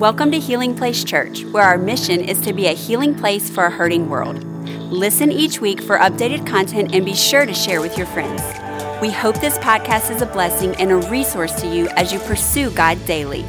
Welcome to Healing Place Church, where our mission is to be a healing place for a hurting world. Listen each week for updated content and be sure to share with your friends. We hope this podcast is a blessing and a resource to you as you pursue God daily.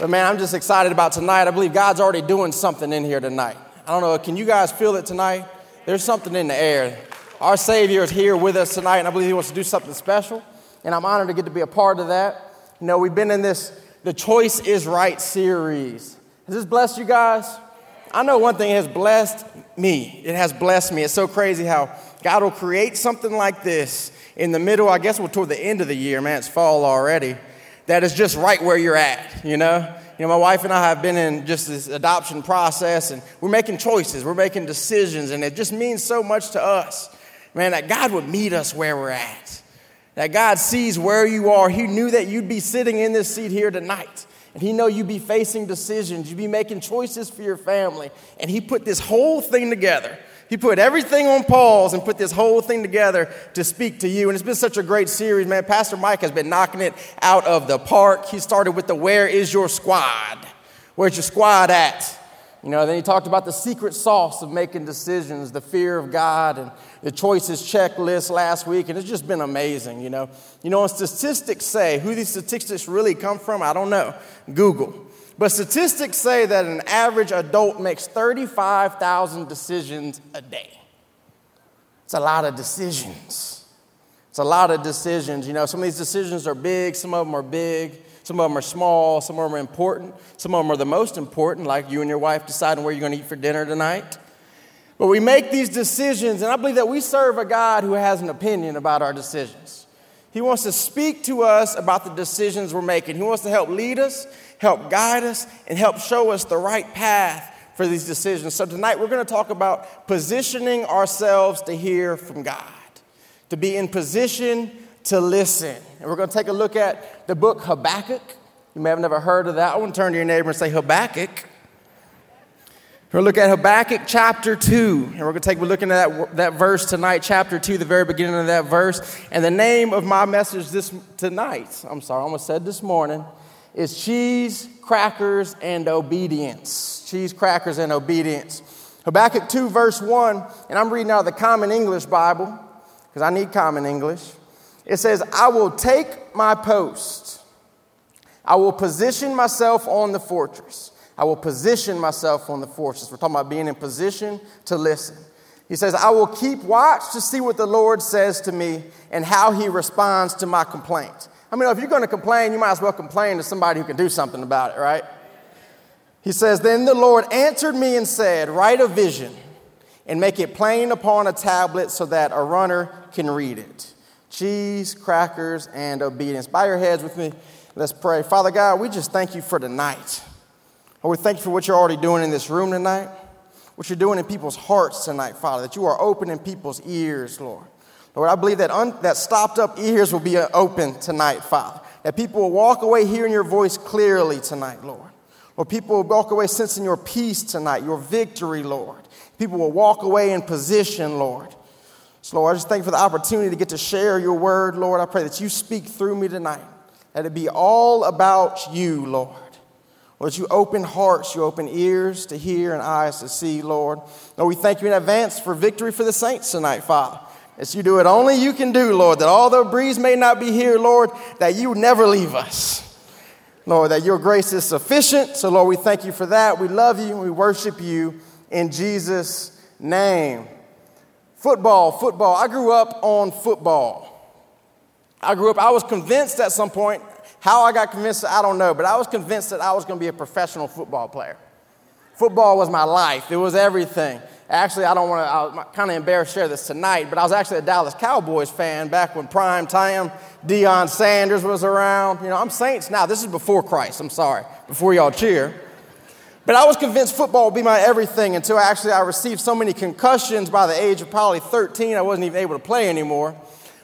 But man, I'm just excited about tonight. I believe God's already doing something in here tonight. I don't know, can you guys feel it tonight? There's something in the air. Our Savior is here with us tonight, and I believe He wants to do something special. And I'm honored to get to be a part of that. You know, we've been in this The Choice is Right series. Has this blessed you guys? I know one thing has blessed me. It has blessed me. It's so crazy how God will create something like this in the middle, I guess, we're toward the end of the year, man, it's fall already, that is just right where you're at, you know? You know, my wife and I have been in just this adoption process, and we're making choices, we're making decisions, and it just means so much to us, man, that God would meet us where we're at. That God sees where you are. He knew that you'd be sitting in this seat here tonight. And he know you'd be facing decisions, you'd be making choices for your family. And he put this whole thing together. He put everything on pause and put this whole thing together to speak to you. And it's been such a great series, man. Pastor Mike has been knocking it out of the park. He started with the Where is your squad? Where's your squad at? You know, then he talked about the secret sauce of making decisions, the fear of God, and the choices checklist last week, and it's just been amazing, you know. You know, statistics say, who these statistics really come from, I don't know. Google. But statistics say that an average adult makes 35,000 decisions a day. It's a lot of decisions. It's a lot of decisions. You know, some of these decisions are big, some of them are big. Some of them are small, some of them are important, some of them are the most important, like you and your wife deciding where you're going to eat for dinner tonight. But we make these decisions, and I believe that we serve a God who has an opinion about our decisions. He wants to speak to us about the decisions we're making. He wants to help lead us, help guide us, and help show us the right path for these decisions. So tonight we're going to talk about positioning ourselves to hear from God, to be in position to listen. And we're going to take a look at the book Habakkuk. You may have never heard of that. I want to turn to your neighbor and say, Habakkuk. We're going to look at Habakkuk chapter 2. And we're going to take a look at that, that verse tonight, chapter 2, the very beginning of that verse. And the name of my message this tonight, I'm sorry, I almost said this morning, is Cheese, Crackers, and Obedience. Cheese, Crackers, and Obedience. Habakkuk 2, verse 1, and I'm reading out of the Common English Bible, because I need Common English. It says, I will take my post. I will position myself on the fortress. I will position myself on the fortress. We're talking about being in position to listen. He says, I will keep watch to see what the Lord says to me and how he responds to my complaint. I mean, if you're going to complain, you might as well complain to somebody who can do something about it, right? He says, Then the Lord answered me and said, Write a vision and make it plain upon a tablet so that a runner can read it cheese, crackers, and obedience. Bow your heads with me. Let's pray. Father God, we just thank you for tonight. Lord, we thank you for what you're already doing in this room tonight, what you're doing in people's hearts tonight, Father, that you are opening people's ears, Lord. Lord, I believe that, un- that stopped up ears will be uh, open tonight, Father. That people will walk away hearing your voice clearly tonight, Lord. Lord, people will walk away sensing your peace tonight, your victory, Lord. People will walk away in position, Lord. So, Lord, I just thank you for the opportunity to get to share your word, Lord. I pray that you speak through me tonight, that it be all about you, Lord. Lord, that you open hearts, you open ears to hear and eyes to see, Lord. Lord, we thank you in advance for victory for the saints tonight, Father. As you do it only you can do, Lord, that although Brees may not be here, Lord, that you never leave us. Lord, that your grace is sufficient. So, Lord, we thank you for that. We love you and we worship you in Jesus' name. Football, football. I grew up on football. I grew up, I was convinced at some point, how I got convinced, I don't know, but I was convinced that I was going to be a professional football player. Football was my life, it was everything. Actually, I don't want to, I'm kind of embarrassed to share this tonight, but I was actually a Dallas Cowboys fan back when prime time Deion Sanders was around. You know, I'm Saints now. This is before Christ, I'm sorry, before y'all cheer. But I was convinced football would be my everything until actually I received so many concussions by the age of probably 13, I wasn't even able to play anymore.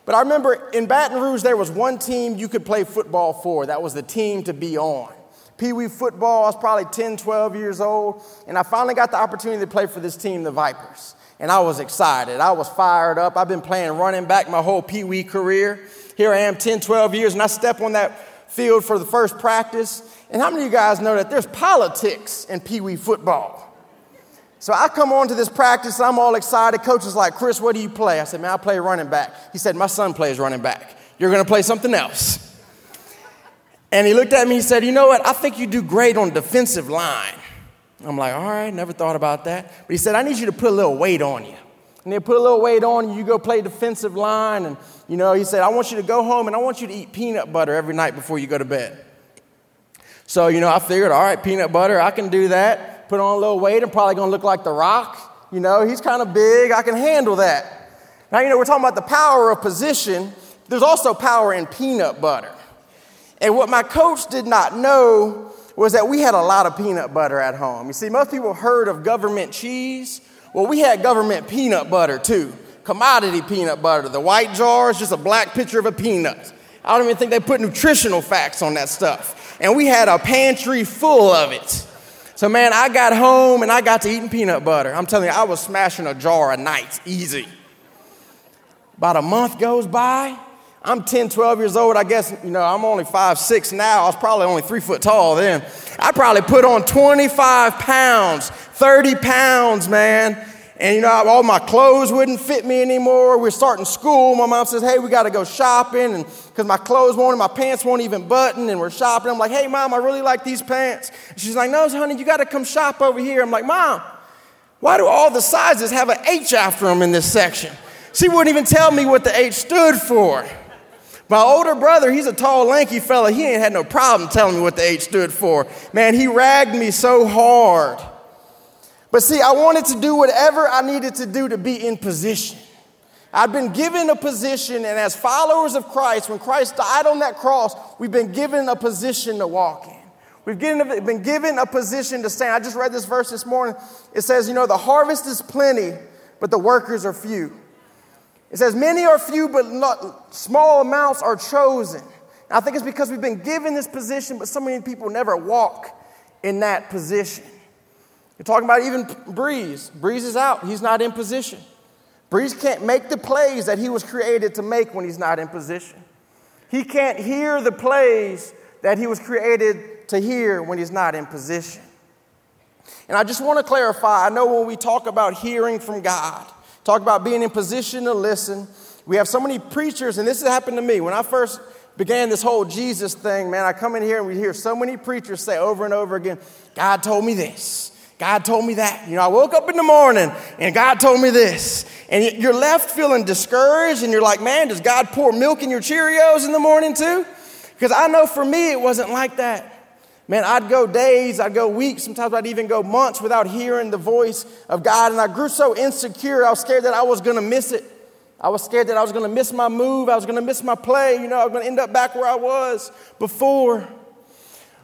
But I remember in Baton Rouge, there was one team you could play football for. That was the team to be on. Pee Wee football, I was probably 10, 12 years old, and I finally got the opportunity to play for this team, the Vipers. And I was excited. I was fired up. I've been playing running back my whole Pee Wee career. Here I am, 10, 12 years, and I step on that field for the first practice, And how many of you guys know that there's politics in Pee Wee football? So I come on to this practice, I'm all excited. Coach is like, Chris, what do you play? I said, man, I play running back. He said, my son plays running back. You're going to play something else. And he looked at me, he said, you know what? I think you do great on defensive line. I'm like, all right, never thought about that. But he said, I need you to put a little weight on you. And they put a little weight on you, you go play defensive line. And, you know, he said, I want you to go home and I want you to eat peanut butter every night before you go to bed. So, you know, I figured, all right, peanut butter, I can do that. Put on a little weight. I'm probably to look like The Rock. You know, he's kind of big. I can handle that. Now, you know, we're talking about the power of position. There's also power in peanut butter. And what my coach did not know was that we had a lot of peanut butter at home. You see, most people heard of government cheese. Well, we had government peanut butter too. Commodity peanut butter. The white jar is just a black picture of a peanut. I don't even think they put nutritional facts on that stuff. And we had a pantry full of it. So, man, I got home and I got to eating peanut butter. I'm telling you, I was smashing a jar a night, easy. About a month goes by. I'm 10, 12 years old. I guess, you know, I'm only five, six now. I was probably only three foot tall then. I probably put on 25 pounds, 30 pounds, man. And, you know, all my clothes wouldn't fit me anymore. We're starting school. My mom says, hey, we got to go shopping. And because my clothes won't, my pants won't even button. And we're shopping. I'm like, hey, mom, I really like these pants. She's like, no, honey, you got to come shop over here. I'm like, mom, why do all the sizes have an H after them in this section? She wouldn't even tell me what the H stood for. My older brother, he's a tall, lanky fella. He ain't had no problem telling me what the H stood for. Man, he ragged me so hard. But see, I wanted to do whatever I needed to do to be in position. I've been given a position, and as followers of Christ, when Christ died on that cross, we've been given a position to walk in. We've been given a position to stand. I just read this verse this morning. It says, You know, the harvest is plenty, but the workers are few. It says, Many are few, but not, small amounts are chosen. And I think it's because we've been given this position, but so many people never walk in that position. You're talking about even Brees. Brees is out, he's not in position. Brees can't make the plays that he was created to make when he's not in position. He can't hear the plays that he was created to hear when he's not in position. And I just want to clarify I know when we talk about hearing from God, Talk about being in position to listen. We have so many preachers, and this has happened to me. When I first began this whole Jesus thing, man, I come in here and we hear so many preachers say over and over again, God told me this. God told me that. You know, I woke up in the morning and God told me this. And you're left feeling discouraged and you're like, man, does God pour milk in your Cheerios in the morning too? Because I know for me it wasn't like that. Man, I'd go days, I'd go weeks, sometimes I'd even go months without hearing the voice of God. And I grew so insecure, I was scared that I was going to miss it. I was scared that I was going to miss my move, I was going to miss my play, you know, I was going to end up back where I was before.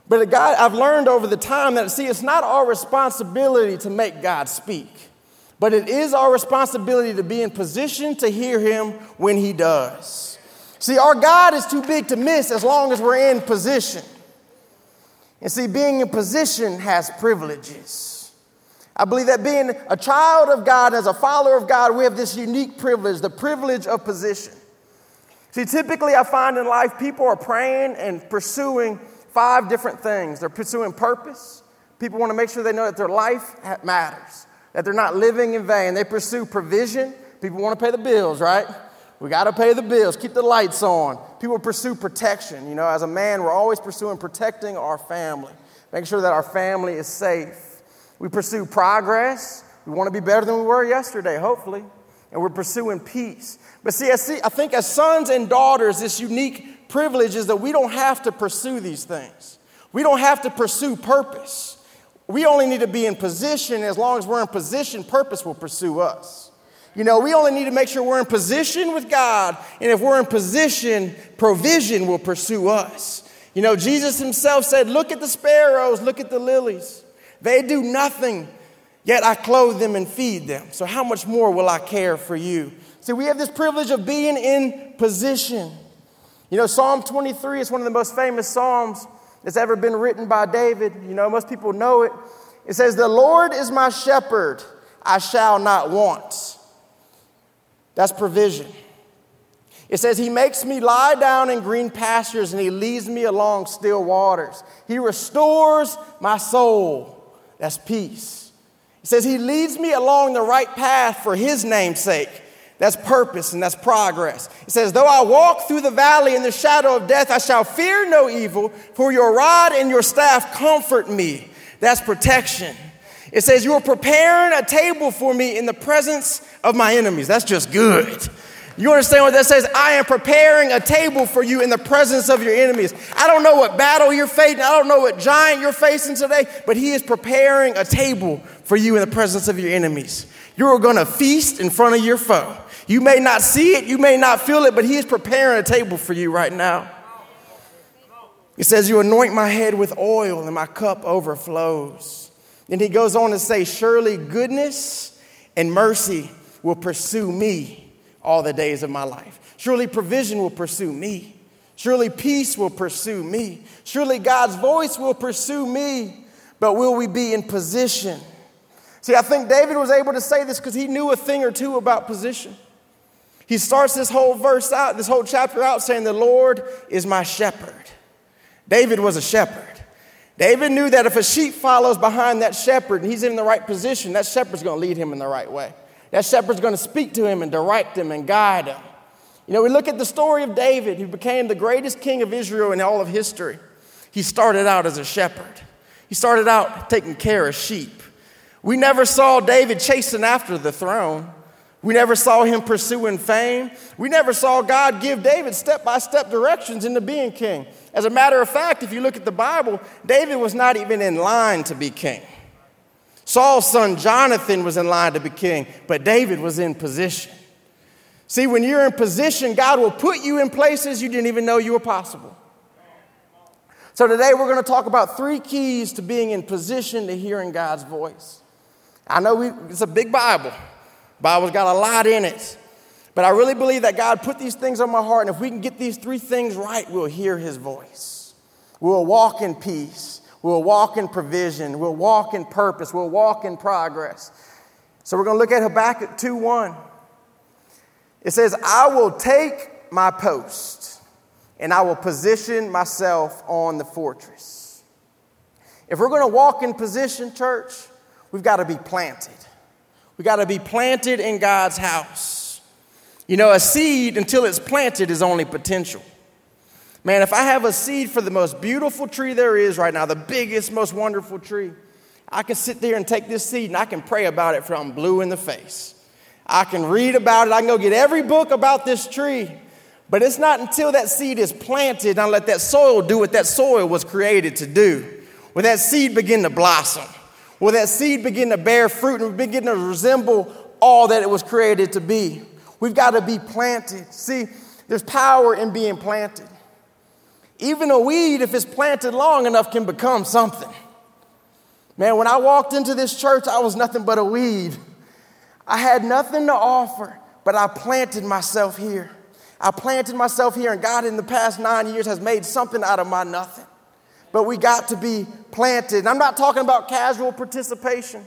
But God, I've learned over the time that, see, it's not our responsibility to make God speak, but it is our responsibility to be in position to hear Him when He does. See, our God is too big to miss as long as we're in position. And see, being in position has privileges. I believe that being a child of God, as a follower of God, we have this unique privilege, the privilege of position. See, typically I find in life people are praying and pursuing five different things. They're pursuing purpose. People want to make sure they know that their life matters, that they're not living in vain. They pursue provision. People want to pay the bills, right? We got to pay the bills, keep the lights on. People pursue protection. You know, as a man, we're always pursuing protecting our family, making sure that our family is safe. We pursue progress. We want to be better than we were yesterday, hopefully. And we're pursuing peace. But see, I, see, I think as sons and daughters, this unique privilege is that we don't have to pursue these things. We don't have to pursue purpose. We only need to be in position. As long as we're in position, purpose will pursue us. You know, we only need to make sure we're in position with God. And if we're in position, provision will pursue us. You know, Jesus himself said, Look at the sparrows, look at the lilies. They do nothing, yet I clothe them and feed them. So, how much more will I care for you? See, we have this privilege of being in position. You know, Psalm 23 is one of the most famous Psalms that's ever been written by David. You know, most people know it. It says, The Lord is my shepherd, I shall not want. That's provision. It says, He makes me lie down in green pastures and He leads me along still waters. He restores my soul. That's peace. It says, He leads me along the right path for His name's sake. That's purpose and that's progress. It says, Though I walk through the valley in the shadow of death, I shall fear no evil, for your rod and your staff comfort me. That's protection. It says, You are preparing a table for me in the presence of my enemies. That's just good. You understand what that says? I am preparing a table for you in the presence of your enemies. I don't know what battle you're facing. I don't know what giant you're facing today, but He is preparing a table for you in the presence of your enemies. You're going to feast in front of your foe. You may not see it, you may not feel it, but He is preparing a table for you right now. He says, You anoint my head with oil, and my cup overflows. And He goes on to say, Surely goodness and mercy will pursue me all the days of my life. Surely provision will pursue me. Surely peace will pursue me. Surely God's voice will pursue me. But will we be in position? See, I think David was able to say this because he knew a thing or two about position. He starts this whole verse out, this whole chapter out saying, The Lord is my shepherd. David was a shepherd. David knew that if a sheep follows behind that shepherd and he's in the right position, that shepherd's to lead him in the right way. That shepherd's to speak to him and direct him and guide him. You know, we look at the story of David, who became the greatest king of Israel in all of history. He started out as a shepherd, he started out taking care of sheep. We never saw David chasing after the throne. We never saw him pursuing fame. We never saw God give David step by step directions into being king. As a matter of fact, if you look at the Bible, David was not even in line to be king. Saul's son Jonathan was in line to be king, but David was in position. See, when you're in position, God will put you in places you didn't even know you were possible. So today we're going to talk about three keys to being in position to hearing God's voice. I know we, it's a big Bible. Bible's got a lot in it. But I really believe that God put these things on my heart, and if we can get these three things right, we'll hear his voice. We'll walk in peace. We'll walk in provision. We'll walk in purpose. We'll walk in progress. So we're going to look at Habakkuk 2 1. It says, I will take my post and I will position myself on the fortress. If we're going to walk in position, church, we've got to be planted. We've got to be planted in God's house. You know, a seed, until it's planted, is only potential. Man, if I have a seed for the most beautiful tree there is right now, the biggest, most wonderful tree, I can sit there and take this seed and I can pray about it from blue in the face. I can read about it. I can go get every book about this tree. But it's not until that seed is planted and I let that soil do what that soil was created to do. when that seed begin to blossom? Will that seed begin to bear fruit and begin to resemble all that it was created to be? We've got to be planted. See, there's power in being planted. Even a weed, if it's planted long enough, can become something. Man, when I walked into this church, I was nothing but a weed. I had nothing to offer, but I planted myself here. I planted myself here, and God, in the past nine years, has made something out of my nothing. But we got to be planted. And I'm not talking about casual participation.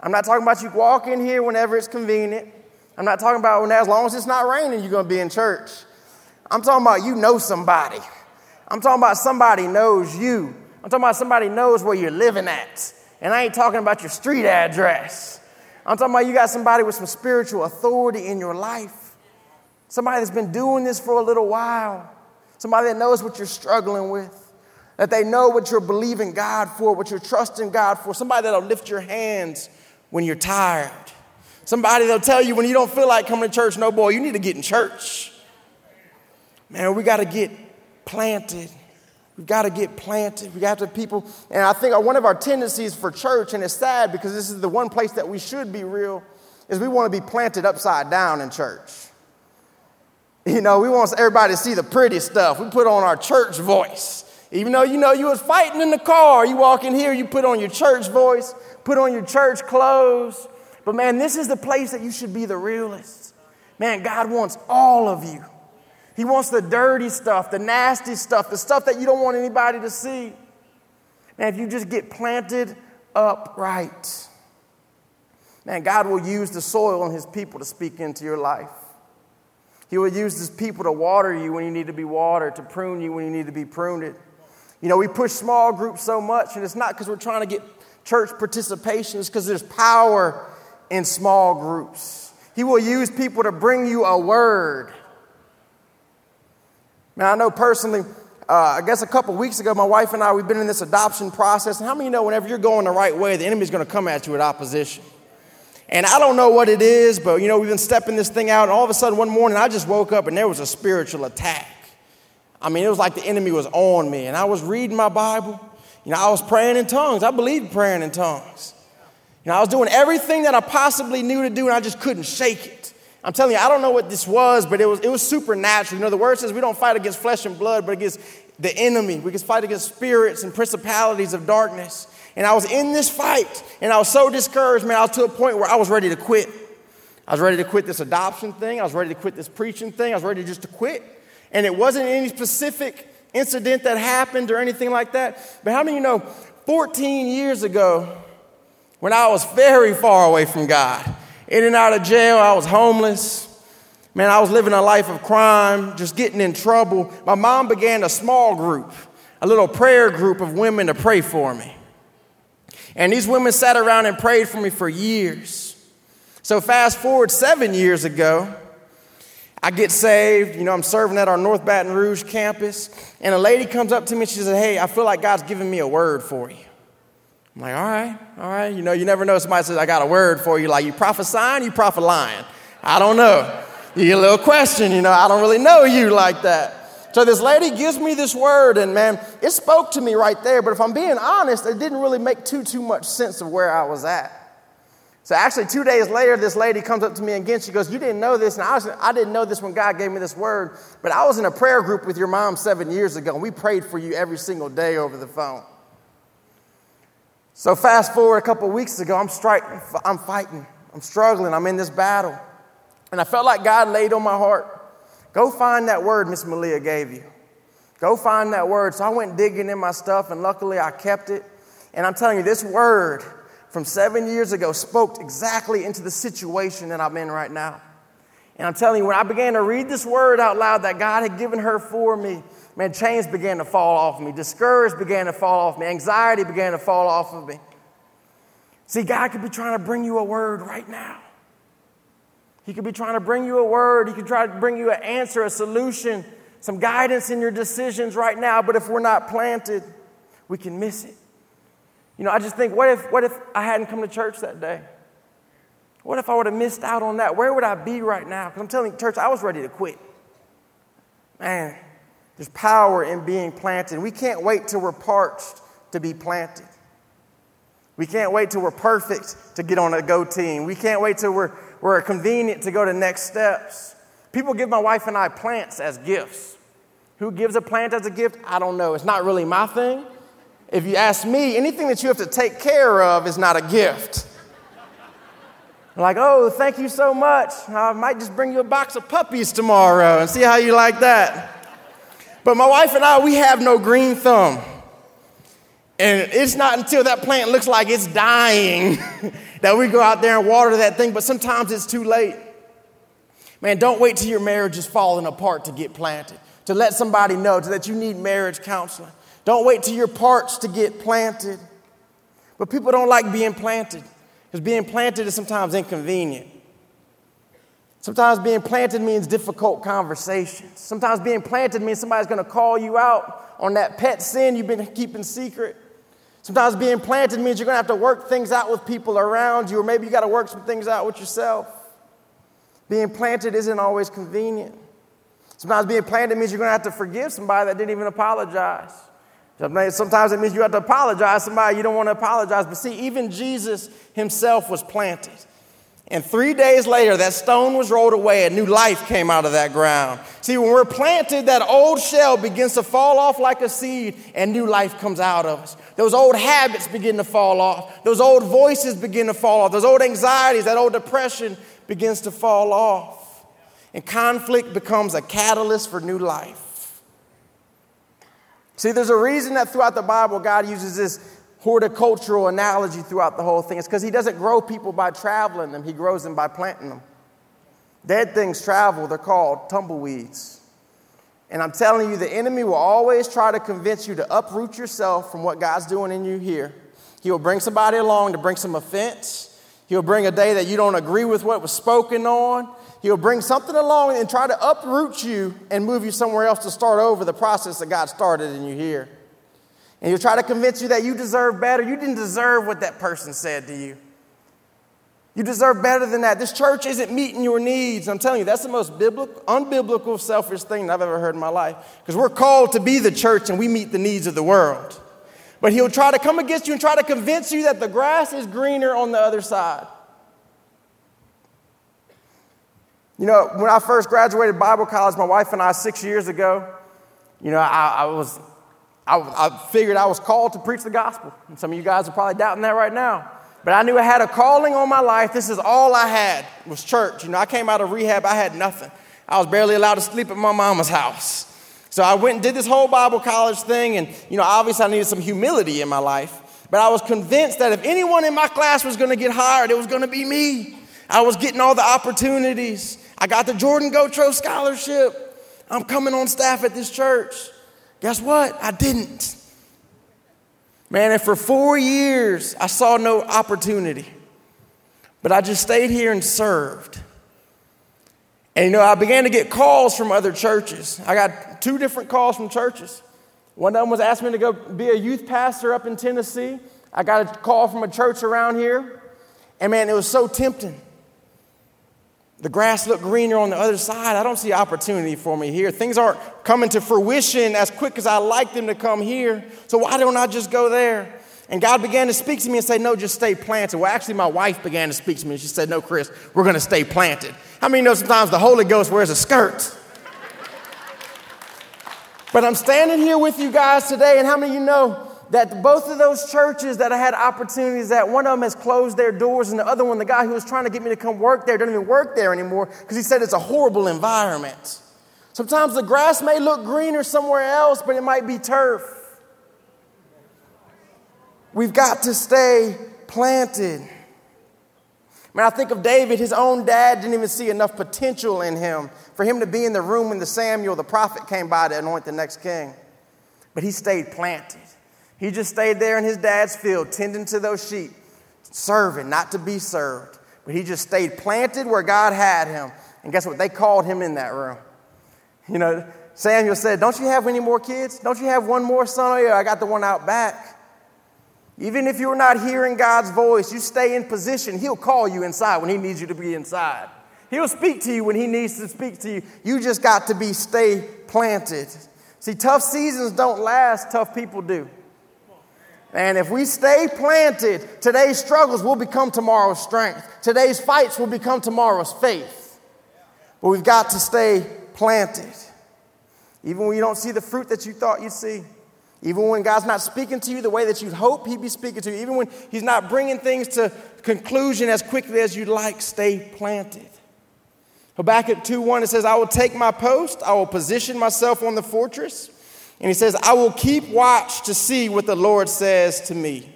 I'm not talking about you walk in here whenever it's convenient. I'm not talking about when, as long as it's not raining, you're going to be in church. I'm talking about you know somebody. I'm talking about somebody knows you. I'm talking about somebody knows where you're living at. And I ain't talking about your street address. I'm talking about you got somebody with some spiritual authority in your life. Somebody that's been doing this for a little while. Somebody that knows what you're struggling with. That they know what you're believing God for, what you're trusting God for. Somebody that'll lift your hands when you're tired. Somebody that'll tell you when you don't feel like coming to church, no, boy, you need to get in church. Man, we got to get planted. We've got to get planted. We got to people. And I think one of our tendencies for church, and it's sad because this is the one place that we should be real, is we want to be planted upside down in church. You know, we want everybody to see the pretty stuff. We put on our church voice. Even though you know you was fighting in the car, you walk in here, you put on your church voice, put on your church clothes. But man, this is the place that you should be the realest. Man, God wants all of you. He wants the dirty stuff, the nasty stuff, the stuff that you don't want anybody to see. And if you just get planted upright, man, God will use the soil and his people to speak into your life. He will use his people to water you when you need to be watered, to prune you when you need to be pruned. You know, we push small groups so much, and it's not because we're trying to get church participation, it's because there's power in small groups. He will use people to bring you a word. Now, I know personally, uh, I guess a couple weeks ago, my wife and I, we've been in this adoption process. And how many know whenever you're going the right way, the enemy's going to come at you with opposition? And I don't know what it is, but you know, we've been stepping this thing out, and all of a sudden one morning I just woke up and there was a spiritual attack. I mean, it was like the enemy was on me, and I was reading my Bible. You know, I was praying in tongues. I believed praying in tongues. You know, I was doing everything that I possibly knew to do, and I just couldn't shake it. I'm telling you, I don't know what this was, but it was, it was supernatural. You know, the word says we don't fight against flesh and blood, but against the enemy. We can fight against spirits and principalities of darkness. And I was in this fight, and I was so discouraged, man. I was to a point where I was ready to quit. I was ready to quit this adoption thing. I was ready to quit this preaching thing. I was ready just to quit. And it wasn't any specific incident that happened or anything like that. But how many you know 14 years ago, when I was very far away from God, in and out of jail, I was homeless. Man, I was living a life of crime, just getting in trouble. My mom began a small group, a little prayer group of women to pray for me. And these women sat around and prayed for me for years. So, fast forward seven years ago, I get saved. You know, I'm serving at our North Baton Rouge campus, and a lady comes up to me and she says, Hey, I feel like God's giving me a word for you. I'm like, All right, all right. You know, you never know somebody says, I got a word for you. Like, you prophesying, you prophet lying. I don't know. You get a little question, you know, I don't really know you like that. So this lady gives me this word, and man, it spoke to me right there. But if I'm being honest, it didn't really make too too much sense of where I was at. So actually, two days later, this lady comes up to me again. She goes, "You didn't know this, and I, was, I didn't know this when God gave me this word. But I was in a prayer group with your mom seven years ago, and we prayed for you every single day over the phone." So fast forward a couple weeks ago, I'm striking, I'm fighting, I'm struggling, I'm in this battle, and I felt like God laid on my heart Go find that word Miss Malia gave you. Go find that word. So I went digging in my stuff, and luckily I kept it. And I'm telling you, this word from seven years ago spoke exactly into the situation that I'm in right now. And I'm telling you, when I began to read this word out loud that God had given her for me, man, chains began to fall off me. Discouragement began to fall off me. Anxiety began to fall off of me. See, God could be trying to bring you a word right now. He could be trying to bring you a word. He could try to bring you an answer, a solution, some guidance in your decisions right now. But if we're not planted, we can miss it. You know, I just think, what if, what if I hadn't come to church that day? What if I would have missed out on that? Where would I be right now? Because I'm telling you, church, I was ready to quit. Man, there's power in being planted. We can't wait till we're parched to be planted. We can't wait till we're perfect to get on a go team. We can't wait till we're were convenient to go to next steps. People give my wife and I plants as gifts. Who gives a plant as a gift? I don't know. It's not really my thing. If you ask me, anything that you have to take care of is not a gift. like, oh, thank you so much. I might just bring you a box of puppies tomorrow and see how you like that. But my wife and I, we have no green thumb. And it's not until that plant looks like it's dying that we go out there and water that thing, but sometimes it's too late. Man, don't wait till your marriage is falling apart to get planted, to let somebody know that you need marriage counseling. Don't wait till your parts to get planted. But people don't like being planted because being planted is sometimes inconvenient. Sometimes being planted means difficult conversations. Sometimes being planted means somebody's going to call you out on that pet sin you've been keeping secret. Sometimes being planted means you're going to have to work things out with people around you, or maybe you got to work some things out with yourself. Being planted isn't always convenient. Sometimes being planted means you're going to have to forgive somebody that didn't even apologize. Sometimes it means you have to apologize somebody you don't want to apologize. But see, even Jesus himself was planted. And three days later, that stone was rolled away and new life came out of that ground. See, when we're planted, that old shell begins to fall off like a seed and new life comes out of us. Those old habits begin to fall off. Those old voices begin to fall off. Those old anxieties, that old depression begins to fall off. And conflict becomes a catalyst for new life. See, there's a reason that throughout the Bible, God uses this horticultural analogy throughout the whole thing. It's because he doesn't grow people by traveling them, he grows them by planting them. Dead things travel, they're called tumbleweeds. And I'm telling you, the enemy will always try to convince you to uproot yourself from what God's doing in you here. He will bring somebody along to bring some offense. He'll bring a day that you don't agree with what was spoken on. He'll bring something along and try to uproot you and move you somewhere else to start over the process that God started in you here. And he'll try to convince you that you deserve better. You didn't deserve what that person said to you. You deserve better than that. This church isn't meeting your needs. I'm telling you, that's the most biblical, unbiblical, selfish thing I've ever heard in my life. Because we're called to be the church and we meet the needs of the world. But he'll try to come against you and try to convince you that the grass is greener on the other side. You know, when I first graduated Bible college, my wife and I, six years ago, you know, I, I was, I, I figured I was called to preach the gospel. And some of you guys are probably doubting that right now. But I knew I had a calling on my life. This is all I had was church. You know, I came out of rehab, I had nothing. I was barely allowed to sleep at my mama's house. So I went and did this whole Bible college thing, and you know, obviously I needed some humility in my life. But I was convinced that if anyone in my class was gonna get hired, it was gonna be me. I was getting all the opportunities. I got the Jordan Gotro scholarship. I'm coming on staff at this church. Guess what? I didn't. Man, and for four years, I saw no opportunity. But I just stayed here and served. And you know, I began to get calls from other churches. I got two different calls from churches. One of them was asking me to go be a youth pastor up in Tennessee. I got a call from a church around here. And man, it was so tempting. The grass looked greener on the other side. I don't see opportunity for me here. Things aren't coming to fruition as quick as I like them to come here. So why don't I just go there? And God began to speak to me and say, No, just stay planted. Well, actually, my wife began to speak to me and she said, No, Chris, we're going to stay planted. How many know sometimes the Holy Ghost wears a skirt? but I'm standing here with you guys today, and how many of you know that both of those churches that I had opportunities at, one of them has closed their doors, and the other one, the guy who was trying to get me to come work there, doesn't even work there anymore because he said it's a horrible environment. Sometimes the grass may look greener somewhere else, but it might be turf. We've got to stay planted. Man, I think of David, his own dad didn't even see enough potential in him for him to be in the room when the Samuel, the prophet, came by to anoint the next king. But he stayed planted. He just stayed there in his dad's field, tending to those sheep, serving, not to be served. But he just stayed planted where God had him. And guess what? They called him in that room. You know, Samuel said, Don't you have any more kids? Don't you have one more son? Oh, yeah, I got the one out back. Even if you're not hearing God's voice, you stay in position. He'll call you inside when He needs you to be inside. He'll speak to you when He needs to speak to you. You just got to be stay planted. See, tough seasons don't last, tough people do. And if we stay planted, today's struggles will become tomorrow's strength. Today's fights will become tomorrow's faith. But we've got to stay planted. Even when you don't see the fruit that you thought you'd see. Even when God's not speaking to you the way that you'd hope He'd be speaking to you. Even when He's not bringing things to conclusion as quickly as you'd like, stay planted. Habakkuk 2 1, it says, I will take my post, I will position myself on the fortress. And he says, I will keep watch to see what the Lord says to me.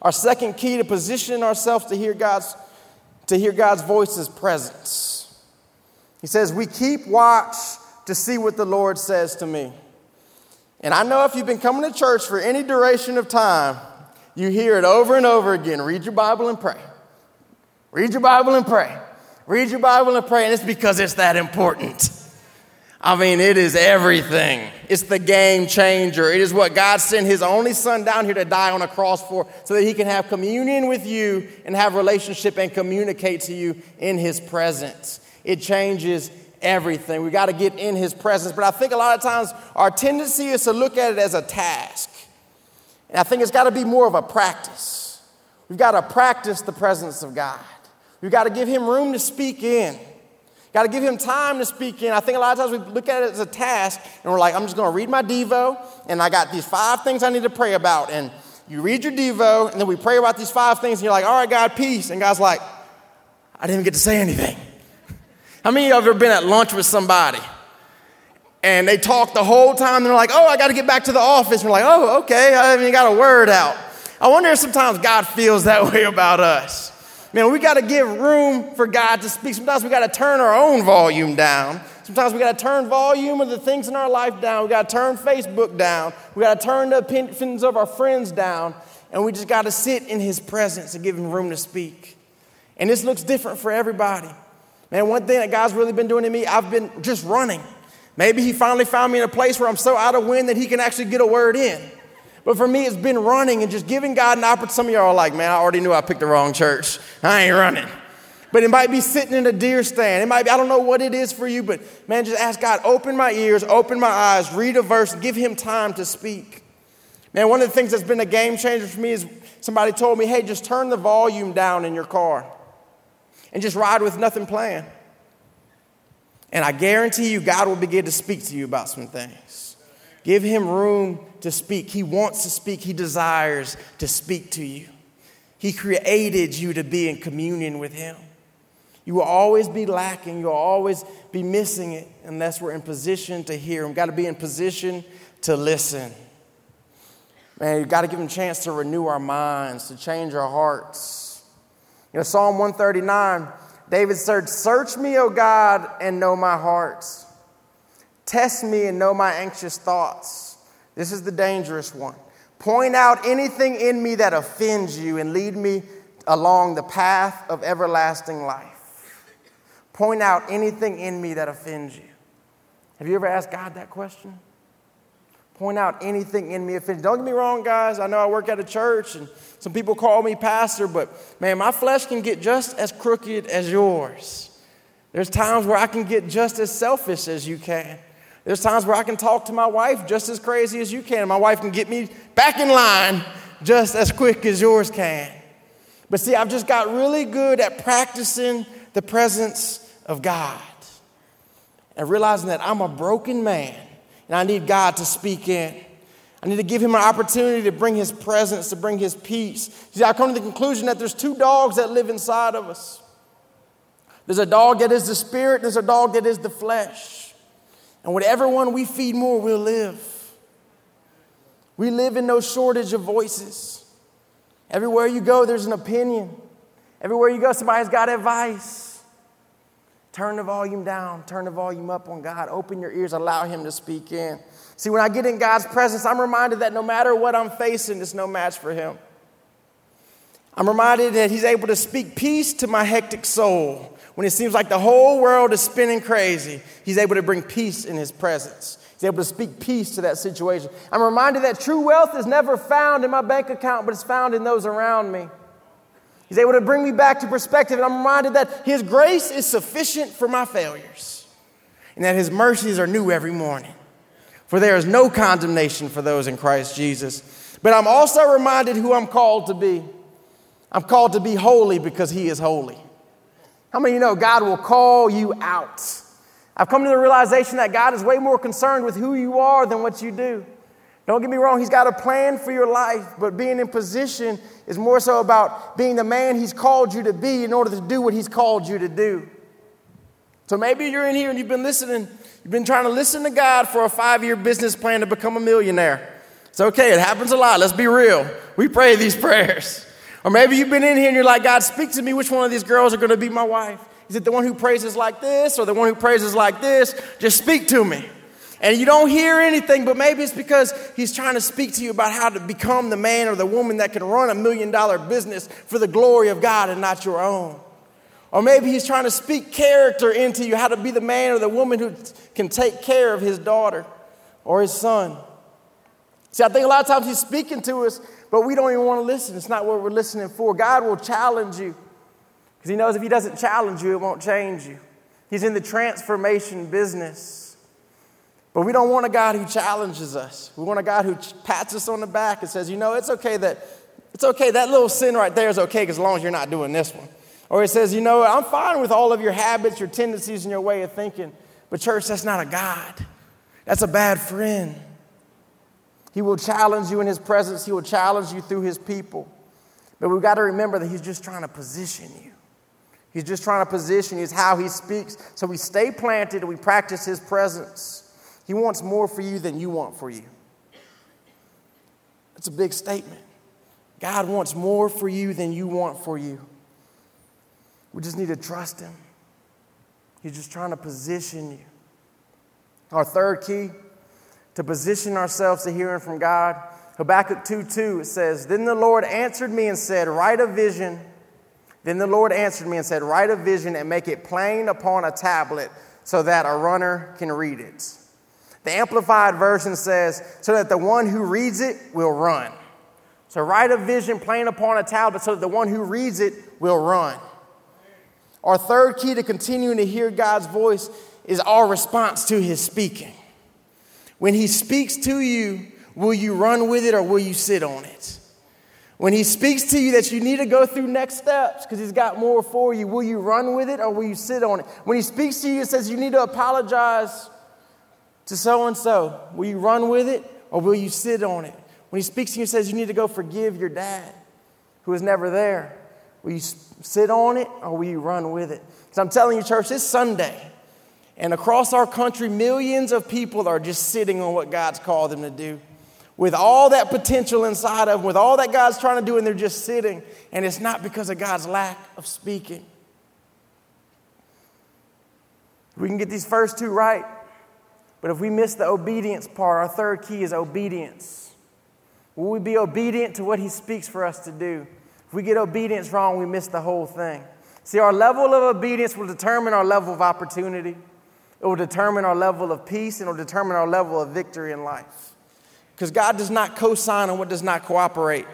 Our second key to positioning ourselves to hear God's, to hear God's voice is presence. He says, We keep watch to see what the Lord says to me. And I know if you've been coming to church for any duration of time, you hear it over and over again read your Bible and pray. Read your Bible and pray. Read your Bible and pray. And it's because it's that important. I mean, it is everything. It's the game changer. It is what God sent His only Son down here to die on a cross for so that He can have communion with you and have relationship and communicate to you in His presence. It changes everything. We got to get in His presence. But I think a lot of times our tendency is to look at it as a task. And I think it's got to be more of a practice. We've got to practice the presence of God. We've got to give Him room to speak in. Got to give him time to speak in. I think a lot of times we look at it as a task and we're like, I'm just going to read my Devo and I got these five things I need to pray about. And you read your Devo and then we pray about these five things and you're like, all right, God, peace. And God's like, I didn't get to say anything. How many of you have ever been at lunch with somebody and they talk the whole time and they're like, oh, I got to get back to the office. And we're like, oh, okay, I haven't even got a word out. I wonder if sometimes God feels that way about us. Man, we got to give room for God to speak. Sometimes we got to turn our own volume down. Sometimes we got to turn volume of the things in our life down. We got to turn Facebook down. We got to turn the opinions of our friends down. And we just got to sit in His presence and give Him room to speak. And this looks different for everybody. Man, one thing that God's really been doing to me, I've been just running. Maybe He finally found me in a place where I'm so out of wind that He can actually get a word in. But for me, it's been running and just giving God an opportunity. Some of y'all are like, man, I already knew I picked the wrong church. I ain't running. But it might be sitting in a deer stand. It might be, I don't know what it is for you, but man, just ask God, open my ears, open my eyes, read a verse, give him time to speak. Man, one of the things that's been a game changer for me is somebody told me, hey, just turn the volume down in your car and just ride with nothing playing. And I guarantee you, God will begin to speak to you about some things. Give him room to speak. He wants to speak, He desires to speak to you. He created you to be in communion with Him. You will always be lacking, you'll always be missing it unless we're in position to hear. We've got to be in position to listen. Man, you've got to give Him a chance to renew our minds, to change our hearts. You know, Psalm 139, David said, Search me, O God, and know my hearts. Test me and know my anxious thoughts. This is the dangerous one. Point out anything in me that offends you and lead me along the path of everlasting life. Point out anything in me that offends you. Have you ever asked God that question? Point out anything in me offends. Don't get me wrong, guys. I know I work at a church and some people call me pastor, but man, my flesh can get just as crooked as yours. There's times where I can get just as selfish as you can. There's times where I can talk to my wife just as crazy as you can. My wife can get me back in line just as quick as yours can. But see, I've just got really good at practicing the presence of God and realizing that I'm a broken man and I need God to speak in. I need to give him an opportunity to bring his presence, to bring his peace. See, I come to the conclusion that there's two dogs that live inside of us. There's a dog that is the spirit, and there's a dog that is the flesh. And whatever one we feed more, we'll live. We live in no shortage of voices. Everywhere you go, there's an opinion. Everywhere you go, somebody's got advice. Turn the volume down, turn the volume up on God. Open your ears, allow Him to speak in. See, when I get in God's presence, I'm reminded that no matter what I'm facing, it's no match for Him. I'm reminded that He's able to speak peace to my hectic soul when it seems like the whole world is spinning crazy, he's able to bring peace in his presence. He's able to speak peace to that situation. I'm reminded that true wealth is never found in my bank account, but it's found in those around me. He's able to bring me back to perspective, and I'm reminded that his grace is sufficient for my failures, and that his mercies are new every morning. For there is no condemnation for those in Christ Jesus. But I'm also reminded who I'm called to be. I'm called to be holy because he is holy. How many of you know God will call you out? I've come to the realization that God is way more concerned with who you are than what you do. Don't get me wrong, He's got a plan for your life, but being in position is more so about being the man He's called you to be in order to do what He's called you to do. So maybe you're in here and you've been listening, you've been trying to listen to God for a five year business plan to become a millionaire. It's okay, it happens a lot. Let's be real. We pray these prayers. Or maybe you've been in here and you're like, God, speak to me. Which one of these girls are going to be my wife? Is it the one who praises like this or the one who praises like this? Just speak to me. And you don't hear anything, but maybe it's because he's trying to speak to you about how to become the man or the woman that can run a million dollar business for the glory of God and not your own. Or maybe he's trying to speak character into you, how to be the man or the woman who can take care of his daughter or his son. See, I think a lot of times he's speaking to us but we don't even want to listen. It's not what we're listening for. God will challenge you because He knows if He doesn't challenge you, it won't change you. He's in the transformation business. But we don't want a God who challenges us. We want a God who pats us on the back and says, you know, it's okay that it's okay, that little sin right there is okay as long as you're not doing this one. Or he says, you know, I'm fine with all of your habits, your tendencies, and your way of thinking. But, church, that's not a God. That's a bad friend. He will challenge you in His presence, He will challenge you through His people. But we've got to remember that He's just trying to position you. He's just trying to position you, is how He speaks. So we stay planted and we practice His presence. He wants more for you than you want for you. That's a big statement. God wants more for you than you want for you. We just need to trust Him. He's just trying to position you. Our third key to position ourselves to hearing from God. Habakkuk 2 2, it says, Then the Lord answered me and said, Write a vision. Then the Lord answered me and said, Write a vision and make it plain upon a tablet so that a runner can read it. The Amplified Version says, So that the one who reads it will run. So write a vision plain upon a tablet so that the one who reads it will run. Our third key to continuing to hear God's voice is our response to his speaking. When he speaks to you, will you run with it or will you sit on it? When he speaks to you that you need to go through next steps because he's got more for you, will you run with it or will you sit on it? When he speaks to you and says you need to apologize to so and so, will you run with it or will you sit on it? When he speaks to you and says you need to go forgive your dad who was never there, Will you sit on it or will you run with it? Because I'm telling you, church, this Sunday, and across our country, millions of people are just sitting on what God's called them to do. With all that potential inside of them, with all that God's trying to do, and they're just sitting. And it's not because of God's lack of speaking. We can get these first two right, but if we miss the obedience part, our third key is obedience. Will we be obedient to what He speaks for us to do? If we get obedience wrong, we miss the whole thing. See, our level of obedience will determine our level of opportunity. It will determine our level of peace and it will determine our level of victory in life. Because God does not co sign on what does not cooperate.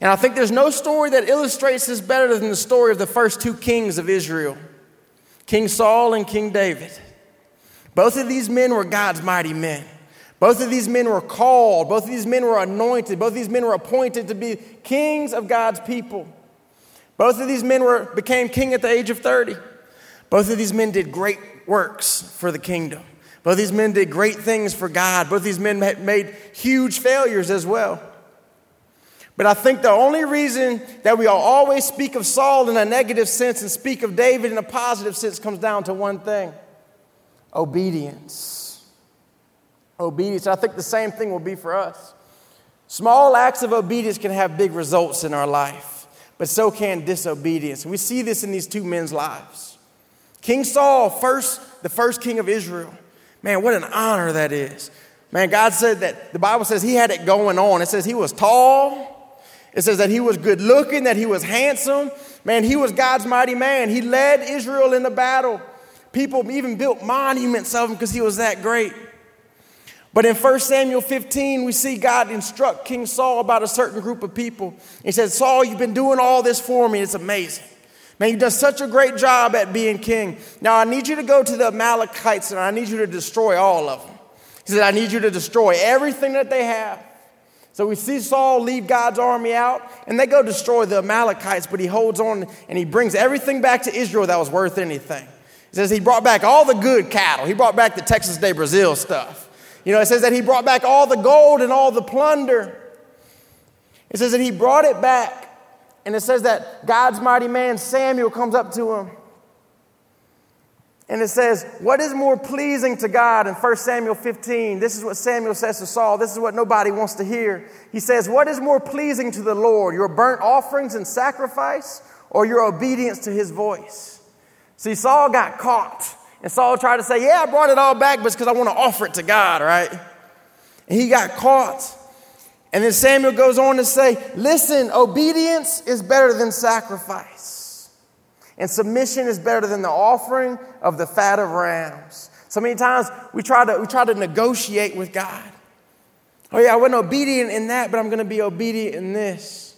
And I think there's no story that illustrates this better than the story of the first two kings of Israel King Saul and King David. Both of these men were God's mighty men. Both of these men were called, both of these men were anointed, both of these men were appointed to be kings of God's people. Both of these men were, became king at the age of 30. Both of these men did great works for the kingdom. Both of these men did great things for God. Both of these men made huge failures as well. But I think the only reason that we always speak of Saul in a negative sense and speak of David in a positive sense comes down to one thing obedience obedience. I think the same thing will be for us. Small acts of obedience can have big results in our life, but so can disobedience. We see this in these two men's lives. King Saul, first, the first king of Israel. Man, what an honor that is. Man, God said that the Bible says he had it going on. It says he was tall. It says that he was good looking, that he was handsome. Man, he was God's mighty man. He led Israel in the battle. People even built monuments of him because he was that great. But in 1 Samuel 15, we see God instruct King Saul about a certain group of people. He says, Saul, you've been doing all this for me. It's amazing. Man, you've done such a great job at being king. Now I need you to go to the Amalekites and I need you to destroy all of them. He said, I need you to destroy everything that they have. So we see Saul lead God's army out and they go destroy the Amalekites, but he holds on and he brings everything back to Israel that was worth anything. He says he brought back all the good cattle, he brought back the Texas de Brazil stuff. You know, it says that he brought back all the gold and all the plunder. It says that he brought it back. And it says that God's mighty man Samuel comes up to him. And it says, What is more pleasing to God in 1 Samuel 15? This is what Samuel says to Saul. This is what nobody wants to hear. He says, What is more pleasing to the Lord, your burnt offerings and sacrifice, or your obedience to his voice? See, Saul got caught. And Saul tried to say, Yeah, I brought it all back, but it's because I want to offer it to God, right? And he got caught. And then Samuel goes on to say, Listen, obedience is better than sacrifice, and submission is better than the offering of the fat of rams. So many times we try to, we try to negotiate with God. Oh, yeah, I wasn't obedient in that, but I'm going to be obedient in this.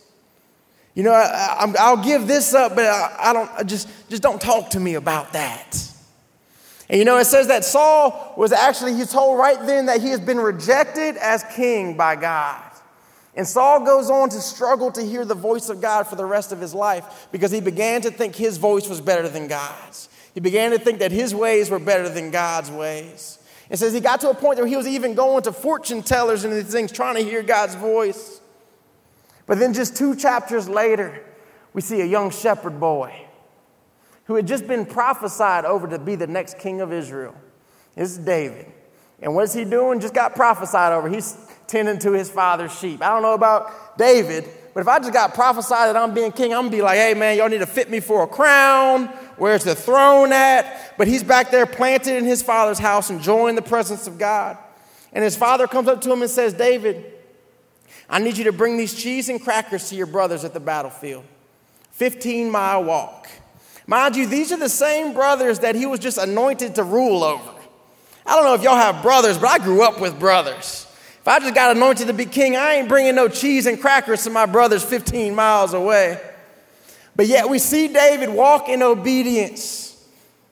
You know, I, will give this up, but I, I don't I just just don't talk to me about that. And you know, it says that Saul was actually, he's told right then that he has been rejected as king by God. And Saul goes on to struggle to hear the voice of God for the rest of his life because he began to think his voice was better than God's. He began to think that his ways were better than God's ways. It says he got to a point where he was even going to fortune tellers and these things trying to hear God's voice. But then just two chapters later, we see a young shepherd boy who had just been prophesied over to be the next king of Israel. This is David. And what's he doing? Just got prophesied over. He's tending to his father's sheep. I don't know about David, But if I just got prophesied that I'm being king, I'm gonna be like, hey man, y'all need to fit me for a crown. Where's the throne at? But he's back there planted in his father's house, enjoying the presence of God. And his father comes up to him and says, David, I need you to bring these cheese and crackers to your brothers at the battlefield. 15 mile walk. Mind you, these are the same brothers that he was just anointed to rule over. I don't know if y'all have brothers, but I grew up with brothers. If I just got anointed to be king, I ain't bringing no cheese and crackers to my brothers 15 miles away. But yet we see David walk in obedience.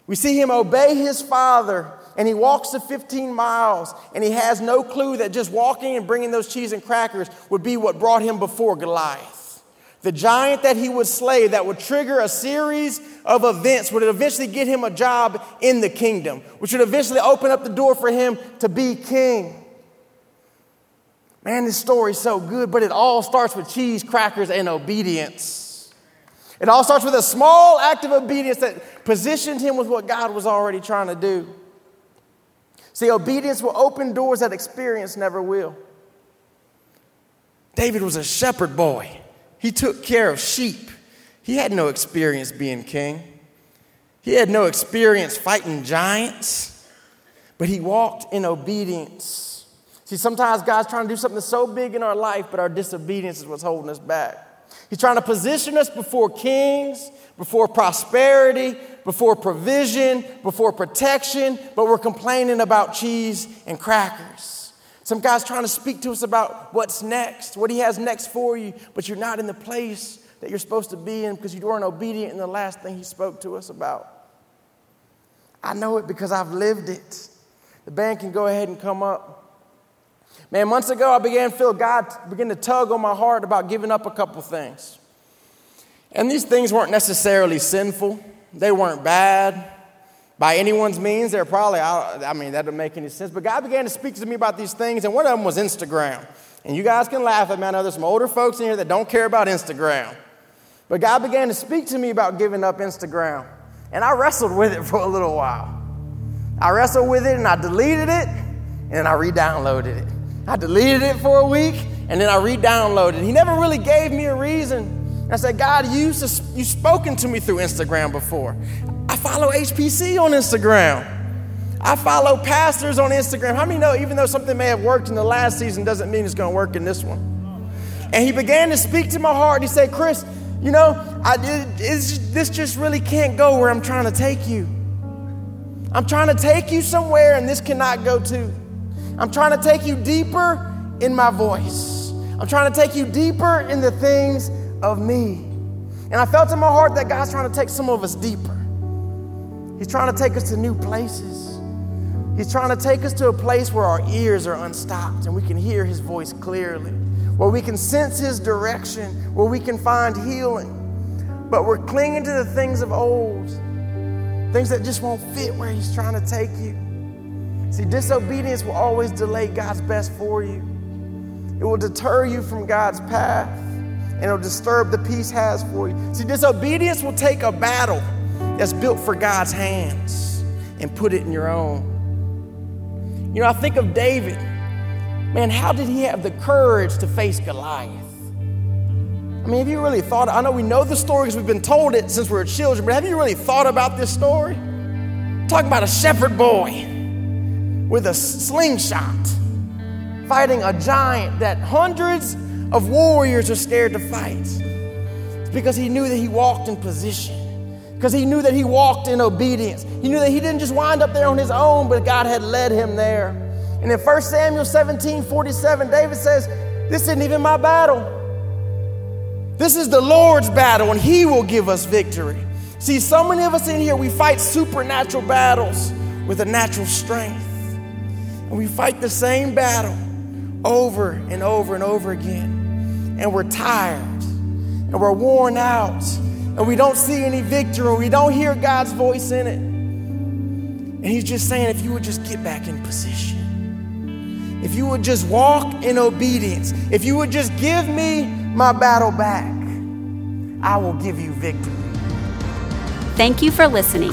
We see him obey his father, and he walks the 15 miles, and he has no clue that just walking and bringing those cheese and crackers would be what brought him before Goliath. The giant that he would slay, that would trigger a series of events, would eventually get him a job in the kingdom, which would eventually open up the door for him to be king. Man, this story's so good, but it all starts with cheese, crackers, and obedience. It all starts with a small act of obedience that positioned him with what God was already trying to do. See, obedience will open doors that experience never will. David was a shepherd boy, he took care of sheep. He had no experience being king, he had no experience fighting giants, but he walked in obedience. See, sometimes God's trying to do something so big in our life, but our disobedience is what's holding us back. He's trying to position us before kings, before prosperity, before provision, before protection, but we're complaining about cheese and crackers. Some guy's trying to speak to us about what's next, what he has next for you, but you're not in the place that you're supposed to be in because you weren't obedient in the last thing he spoke to us about. I know it because I've lived it. The band can go ahead and come up. Man, months ago, I began to feel God begin to tug on my heart about giving up a couple things. And these things weren't necessarily sinful, they weren't bad by anyone's means. They're probably, I mean, that doesn't make any sense. But God began to speak to me about these things, and one of them was Instagram. And you guys can laugh at me. I know there's some older folks in here that don't care about Instagram. But God began to speak to me about giving up Instagram. And I wrestled with it for a little while. I wrestled with it and I deleted it and I re downloaded it. I deleted it for a week and then I re downloaded it. He never really gave me a reason. I said, God, you, you've spoken to me through Instagram before. I follow HPC on Instagram. I follow pastors on Instagram. How many know even though something may have worked in the last season doesn't mean it's going to work in this one? And he began to speak to my heart. He said, Chris, you know, I, it, this just really can't go where I'm trying to take you. I'm trying to take you somewhere and this cannot go too. I'm trying to take you deeper in my voice. I'm trying to take you deeper in the things of me. And I felt in my heart that God's trying to take some of us deeper. He's trying to take us to new places. He's trying to take us to a place where our ears are unstopped and we can hear His voice clearly, where we can sense His direction, where we can find healing. But we're clinging to the things of old, things that just won't fit where He's trying to take you. See, disobedience will always delay God's best for you. It will deter you from God's path and it'll disturb the peace has for you. See, disobedience will take a battle that's built for God's hands and put it in your own. You know, I think of David. Man, how did he have the courage to face Goliath? I mean, have you really thought? I know we know the story because we've been told it since we were children, but have you really thought about this story? Talk about a shepherd boy with a slingshot, fighting a giant that hundreds of warriors are scared to fight. It's because he knew that he walked in position, because he knew that he walked in obedience. He knew that he didn't just wind up there on his own, but God had led him there. And in 1 Samuel 17 47, David says, This isn't even my battle. This is the Lord's battle, and He will give us victory. See, so many of us in here, we fight supernatural battles with a natural strength. And we fight the same battle over and over and over again. And we're tired and we're worn out and we don't see any victory. We don't hear God's voice in it. And He's just saying, if you would just get back in position, if you would just walk in obedience, if you would just give me my battle back, I will give you victory. Thank you for listening.